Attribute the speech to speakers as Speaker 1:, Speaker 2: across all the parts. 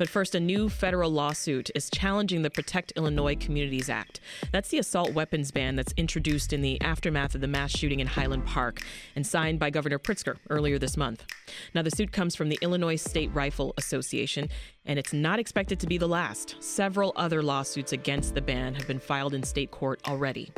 Speaker 1: But first, a new federal lawsuit is challenging the Protect Illinois Communities Act. That's the assault weapons ban that's introduced in the aftermath of the mass shooting in Highland Park and signed by Governor Pritzker earlier this month. Now, the suit comes from the Illinois State Rifle Association, and it's not expected to be the last. Several other lawsuits against the ban have been filed in state court already.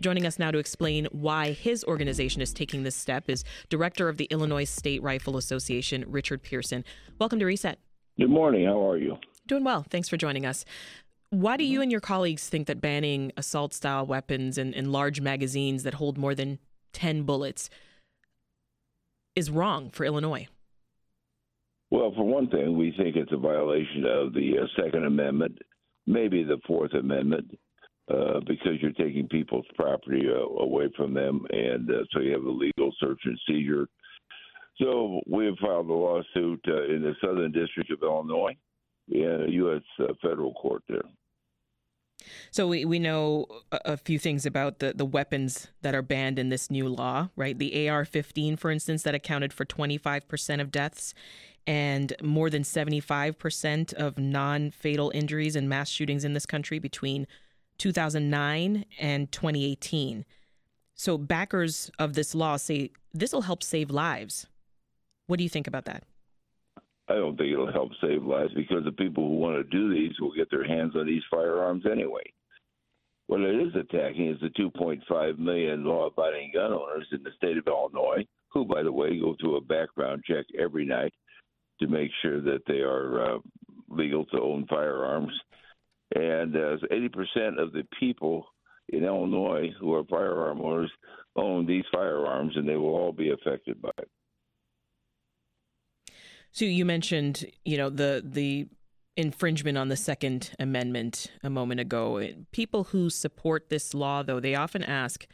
Speaker 1: Joining us now to explain why his organization is taking this step is Director of the Illinois State Rifle Association, Richard Pearson. Welcome to Reset.
Speaker 2: Good morning. How are you?
Speaker 1: Doing well. Thanks for joining us. Why do you and your colleagues think that banning assault style weapons and, and large magazines that hold more than 10 bullets is wrong for Illinois?
Speaker 2: Well, for one thing, we think it's a violation of the uh, Second Amendment, maybe the Fourth Amendment, uh, because you're taking people's property uh, away from them, and uh, so you have a legal search and seizure. So we have filed a lawsuit uh, in the Southern District of Illinois, in a U.S. Uh, federal court there.
Speaker 1: So we, we know a, a, few things about the, the weapons that are banned in this new law, right? The AR 15, for instance, that accounted for 25% of deaths and more than 75% of non fatal injuries and mass shootings in this country between 2009 and 2018. So backers of this law say this will help save lives. What do you think about that?
Speaker 2: I don't think it'll help save lives because the people who want to do these will get their hands on these firearms anyway. What it is attacking is the 2.5 million law abiding gun owners in the state of Illinois, who, by the way, go through a background check every night to make sure that they are uh, legal to own firearms. And uh, 80% of the people in Illinois who are firearm owners own these firearms, and they will all be affected by it.
Speaker 1: So you mentioned, you know, the the infringement on the Second Amendment a moment ago. People who support this law, though, they often ask,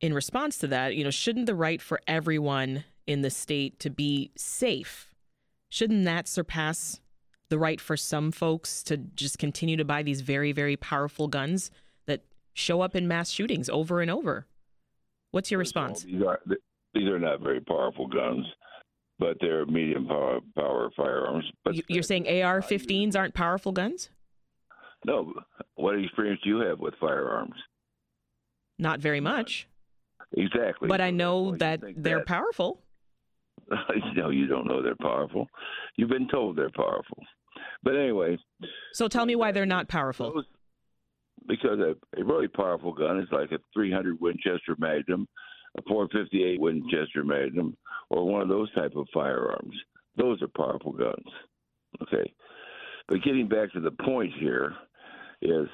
Speaker 1: in response to that, you know, shouldn't the right for everyone in the state to be safe, shouldn't that surpass the right for some folks to just continue to buy these very, very powerful guns that show up in mass shootings over and over? What's your response?
Speaker 2: These are these are not very powerful guns but they're medium power, power firearms. But
Speaker 1: you're saying AR-15s aren't powerful guns?
Speaker 2: No. What experience do you have with firearms?
Speaker 1: Not very much.
Speaker 2: Exactly.
Speaker 1: But I know that they're
Speaker 2: that.
Speaker 1: powerful.
Speaker 2: no, you don't know they're powerful. You've been told they're powerful. But anyway.
Speaker 1: So tell me why they're not powerful.
Speaker 2: Because a, a really powerful gun is like a 300 Winchester Magnum a 458 Winchester Magnum, or one of those type of firearms. Those are powerful guns. Okay, but getting back to the point here is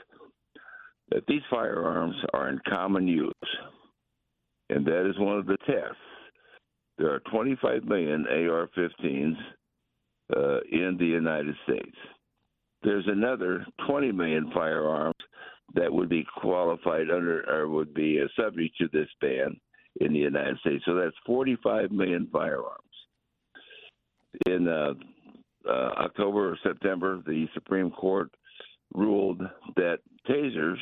Speaker 2: that these firearms are in common use, and that is one of the tests. There are 25 million AR-15s uh, in the United States. There's another 20 million firearms that would be qualified under or would be subject to this ban in the United States. So that's 45 million firearms. In uh, uh, October or September, the Supreme Court ruled that tasers,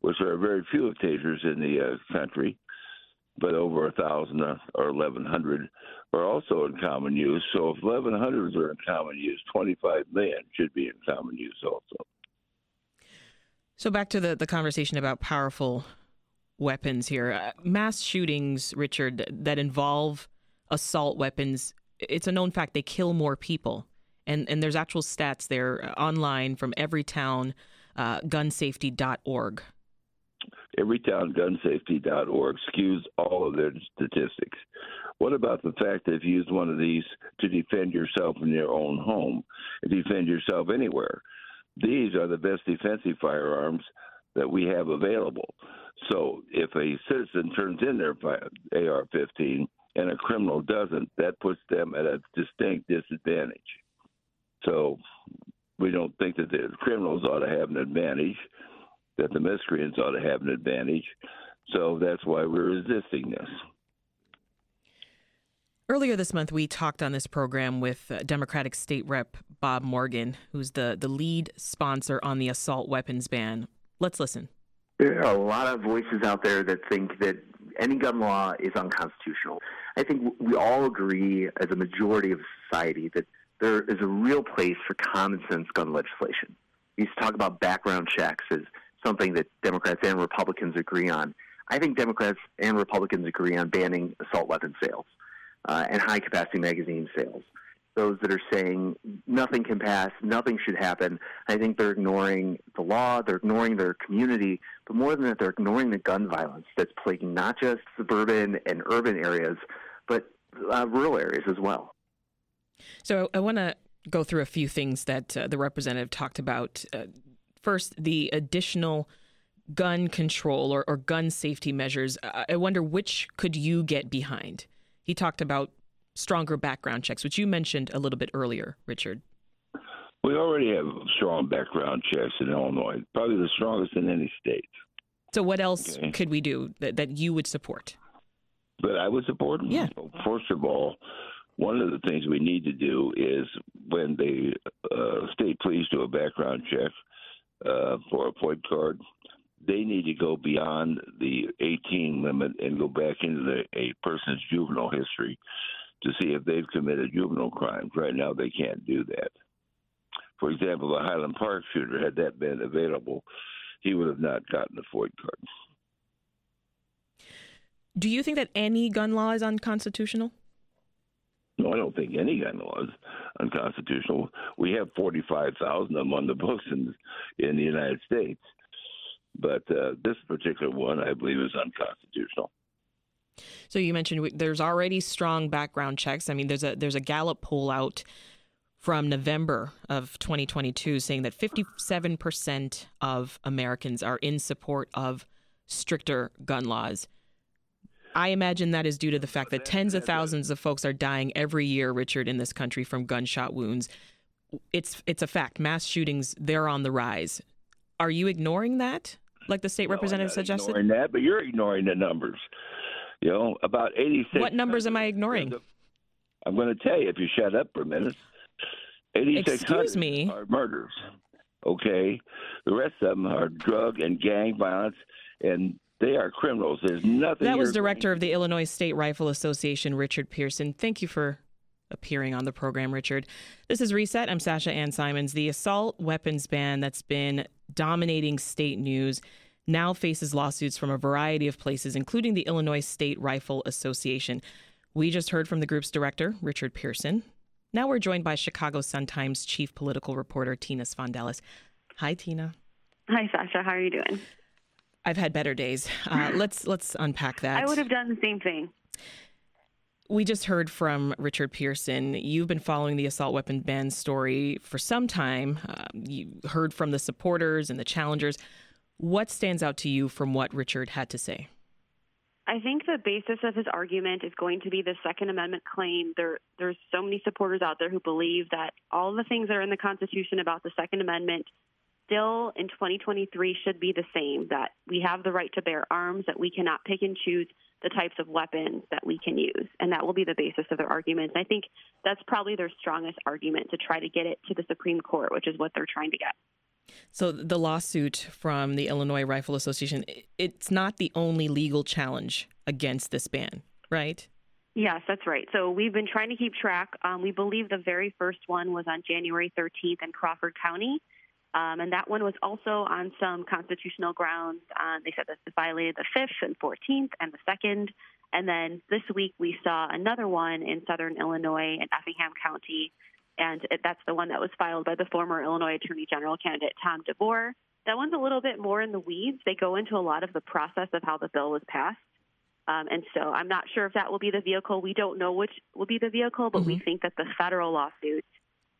Speaker 2: which are very few of tasers in the uh, country, but over a thousand or eleven hundred are also in common use. So if eleven hundreds are in common use, twenty five million should be in common use also.
Speaker 1: So back to the, the conversation about powerful weapons here. Uh, mass shootings, Richard, that involve assault weapons, it's a known fact they kill more people. And, and there's actual stats there uh, online from Everytown, uh, gunsafety.org.
Speaker 2: Everytowngunsafety.org skews all of their statistics. What about the fact that if you use one of these to defend yourself in your own home, defend yourself anywhere? These are the best defensive firearms that we have available. So if a citizen turns in their AR 15 and a criminal doesn't, that puts them at a distinct disadvantage. So we don't think that the criminals ought to have an advantage, that the miscreants ought to have an advantage. So that's why we're resisting this.
Speaker 1: Earlier this month, we talked on this program with uh, Democratic State Rep Bob Morgan, who's the, the lead sponsor on the assault weapons ban. Let's listen.
Speaker 3: There are a lot of voices out there that think that any gun law is unconstitutional. I think we all agree, as a majority of society, that there is a real place for common sense gun legislation. We used to talk about background checks as something that Democrats and Republicans agree on. I think Democrats and Republicans agree on banning assault weapon sales uh, and high capacity magazine sales. Those that are saying nothing can pass, nothing should happen, I think they're ignoring the law, they're ignoring their community, but more than that, they're ignoring the gun violence that's plaguing not just suburban and urban areas, but uh, rural areas as well.
Speaker 1: So I want to go through a few things that uh, the representative talked about. Uh, first, the additional gun control or, or gun safety measures. I wonder which could you get behind? He talked about stronger background checks, which you mentioned a little bit earlier, Richard.
Speaker 2: We already have strong background checks in Illinois, probably the strongest in any state.
Speaker 1: So, what else okay. could we do that, that you would support?
Speaker 2: That I would support?
Speaker 1: Yeah.
Speaker 2: First of all, one of the things we need to do is when the uh, state police do a background check uh, for a FOID card, they need to go beyond the 18 limit and go back into the, a person's juvenile history to see if they've committed juvenile crimes. Right now, they can't do that. For example, the Highland Park shooter, had that been available, he would have not gotten a FOID card.
Speaker 1: Do you think that any gun law is unconstitutional?
Speaker 2: No, I don't think any gun law is unconstitutional. We have 45,000 of them on the books in, in the United States. But uh, this particular one, I believe, is unconstitutional.
Speaker 1: So you mentioned there's already strong background checks. I mean, there's a there's a Gallup poll out from November of 2022 saying that 57% of Americans are in support of stricter gun laws. I imagine that is due to the fact that tens of thousands of folks are dying every year, Richard, in this country from gunshot wounds. It's it's a fact. Mass shootings they're on the rise. Are you ignoring that, like the state
Speaker 2: no,
Speaker 1: representative suggested?
Speaker 2: Ignoring that, but you're ignoring the numbers. You know, about 86.
Speaker 1: What numbers am I ignoring?
Speaker 2: I'm going to tell you if you shut up for a minute. 8,600
Speaker 1: me.
Speaker 2: are murders. Okay, the rest of them are drug and gang violence, and they are criminals. There's nothing.
Speaker 1: That was director of the Illinois State Rifle Association, Richard Pearson. Thank you for appearing on the program, Richard. This is Reset. I'm Sasha Ann Simons. The assault weapons ban that's been dominating state news now faces lawsuits from a variety of places, including the Illinois State Rifle Association. We just heard from the group's director, Richard Pearson. Now we're joined by Chicago Sun-Times chief political reporter Tina Sfondeles. Hi, Tina.
Speaker 4: Hi, Sasha. How are you doing?
Speaker 1: I've had better days. Uh, let's let's unpack that.
Speaker 4: I would have done the same thing.
Speaker 1: We just heard from Richard Pearson. You've been following the assault weapon ban story for some time. Uh, you heard from the supporters and the challengers. What stands out to you from what Richard had to say?
Speaker 4: I think the basis of his argument is going to be the Second Amendment claim. There, there's so many supporters out there who believe that all the things that are in the Constitution about the Second Amendment still in 2023 should be the same that we have the right to bear arms, that we cannot pick and choose the types of weapons that we can use. And that will be the basis of their argument. I think that's probably their strongest argument to try to get it to the Supreme Court, which is what they're trying to get.
Speaker 1: So the lawsuit from the Illinois Rifle Association, it's not the only legal challenge against this ban, right?
Speaker 4: Yes, that's right. So we've been trying to keep track. Um, we believe the very first one was on January 13th in Crawford County. Um, and that one was also on some constitutional grounds. Uh, they said that it violated the 5th and 14th and the 2nd. And then this week we saw another one in southern Illinois in Effingham County and it, that's the one that was filed by the former Illinois Attorney General candidate Tom DeVore. That one's a little bit more in the weeds. They go into a lot of the process of how the bill was passed. Um, and so I'm not sure if that will be the vehicle. We don't know which will be the vehicle, but mm-hmm. we think that the federal lawsuit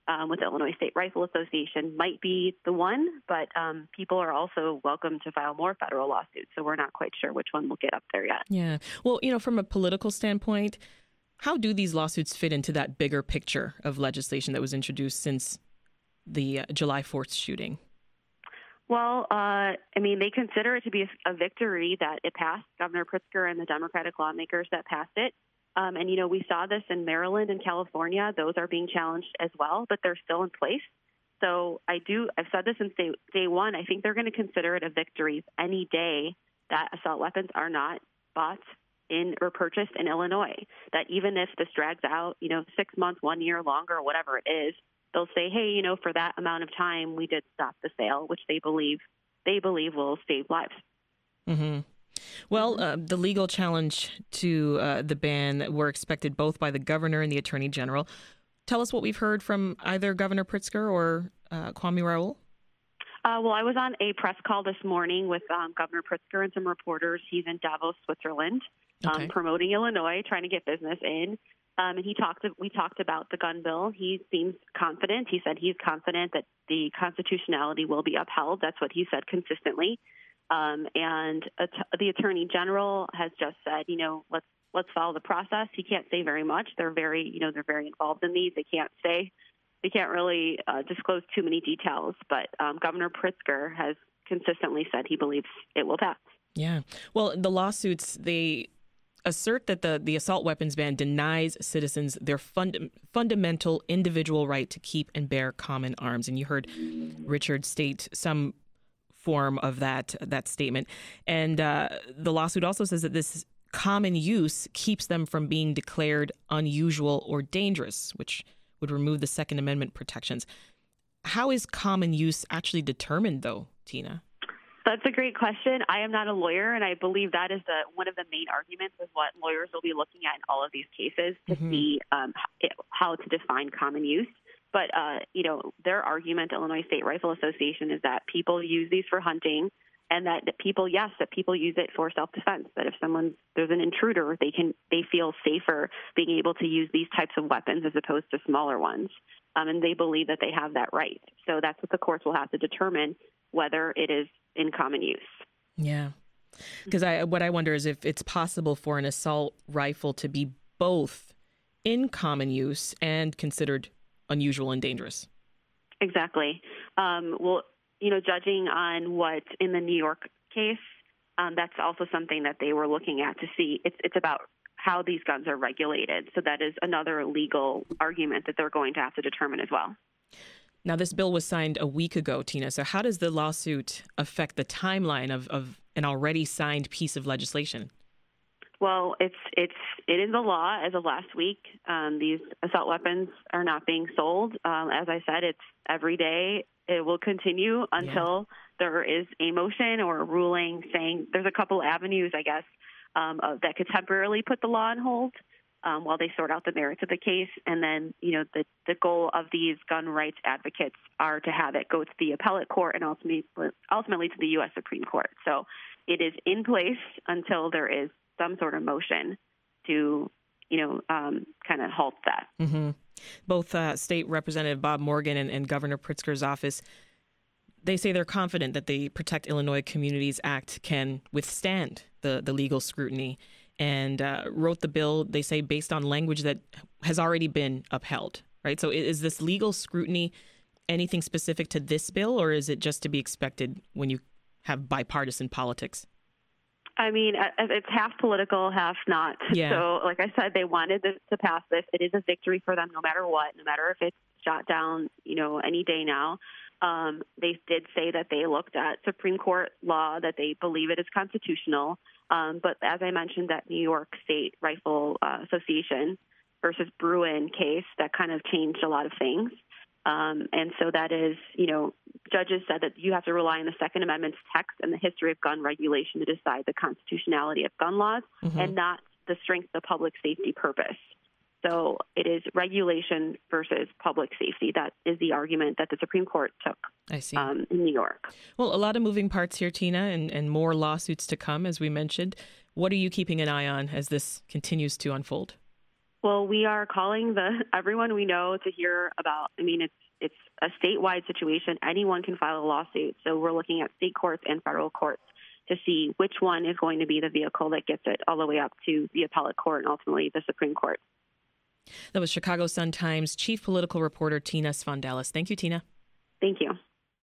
Speaker 4: um, with the Illinois State Rifle Association might be the one, but um, people are also welcome to file more federal lawsuits. So we're not quite sure which one will get up there yet.
Speaker 1: Yeah. Well, you know, from a political standpoint, how do these lawsuits fit into that bigger picture of legislation that was introduced since the uh, July 4th shooting?
Speaker 4: Well, uh, I mean, they consider it to be a, a, victory that it passed. Governor Pritzker and the Democratic lawmakers that passed it. Um, and, you know, we saw this in Maryland and California. Those are being challenged as well, but they're still in place. So I do, I've said this since day, day one. I think they're going to consider it a victory any day that assault weapons are not bought in or purchased in Illinois. That even if this drags out, you know, six months, one year longer, whatever it is, they'll say, hey, you know, for that amount of time, we did stop the sale, which they believe they believe will save lives.
Speaker 1: Mm-hmm. Well, uh, the legal challenge to uh, the ban were expected both by the governor and the attorney general. Tell us what we've heard from either Governor Pritzker or uh, Kwame Raoul.
Speaker 4: Uh, well, I was on a press call this morning with um, Governor Pritzker and some reporters. He's in Davos, Switzerland, um, promoting Illinois, trying to get business in. Um, and he talked. We talked about the gun bill. He seems confident. He said he's confident that the constitutionality will be upheld. That's what he said consistently. Um, and the attorney general has just said, you know, let's let's follow the process. He can't say very much. They're very, you know, they're very involved in these. They can't say, they can't really uh, disclose too many details. But um, Governor Pritzker has consistently said he believes it will pass.
Speaker 1: Yeah. Well, the lawsuits they assert that the, the assault weapons ban denies citizens their fund, fundamental individual right to keep and bear common arms. And you heard Richard state some form of that that statement. And uh, the lawsuit also says that this common use keeps them from being declared unusual or dangerous, which would remove the Second Amendment protections. How is common use actually determined, though, Tina?
Speaker 4: That's a great question. I am not a lawyer, and I believe that is the, one of the main arguments of what lawyers will be looking at in all of these cases to mm-hmm. see um, how to define common use. But uh, you know, their argument, Illinois State Rifle Association, is that people use these for hunting, and that people, yes, that people use it for self-defense. That if someone there's an intruder, they can they feel safer being able to use these types of weapons as opposed to smaller ones, um, and they believe that they have that right. So that's what the courts will have to determine whether it is in common use.
Speaker 1: Yeah, because I what I wonder is if it's possible for an assault rifle to be both in common use and considered unusual and dangerous.
Speaker 4: Exactly. Um, well, you know, judging on what in the New York case, um, that's also something that they were looking at to see. It's it's about how these guns are regulated. So that is another legal argument that they're going to have to determine as well.
Speaker 1: Now, this bill was signed a week ago, Tina. So, how does the lawsuit affect the timeline of, of an already signed piece of legislation?
Speaker 4: Well, it's it's it is a law as of last week. Um, these assault weapons are not being sold. Um, as I said, it's every day. It will continue until yeah. there is a motion or a ruling saying there's a couple avenues, I guess, um, that could temporarily put the law on hold um, while they sort out the merits of the case. And then, you know, the the goal of these gun rights advocates are to have it go to the appellate court and ultimately ultimately to the U.S. Supreme Court. So it is in place until there is some sort of motion to, you know, um, kind of halt that.
Speaker 1: Mm-hmm. Both uh, State Representative Bob Morgan and, and Governor Pritzker's office they say they're confident that the Protect Illinois Communities Act can withstand the, the legal scrutiny and uh, wrote the bill, they say, based on language that has already been upheld, right? So is this legal scrutiny anything specific to this bill, or is it just to be expected when you have bipartisan politics?
Speaker 4: I mean, it's half political, half not.
Speaker 1: Yeah.
Speaker 4: So, like I said, they wanted this to pass this. It is a victory for them, no matter what, no matter if it's shot down, you know, any day now. Um, they did say that they looked at Supreme Court law, that they believe it is constitutional. Um, but as I mentioned, that New York State Rifle uh, Association versus Bruen case that kind of changed a lot of things. Um, and so that is, you know, judges said that you have to rely on the Second Amendment's text and the history of gun regulation to decide the constitutionality of gun laws mm-hmm. and not the strength of public safety purpose. So it is regulation versus public safety. That is the argument that the Supreme Court took
Speaker 1: I see.
Speaker 4: Um, in New York.
Speaker 1: Well, a lot of moving parts here, Tina, and, and more lawsuits to come, as we mentioned. What are you keeping an eye on as this continues to unfold?
Speaker 4: Well, we are calling the everyone we know to hear about. I mean, it's it's a statewide situation. Anyone can file a lawsuit. So we're looking at state courts and federal courts to see which one is going to be the vehicle that gets it all the way up to the appellate court and ultimately the Supreme Court.
Speaker 1: That was Chicago Sun Times chief political reporter Tina Sfondeles. Thank you, Tina.
Speaker 4: Thank you.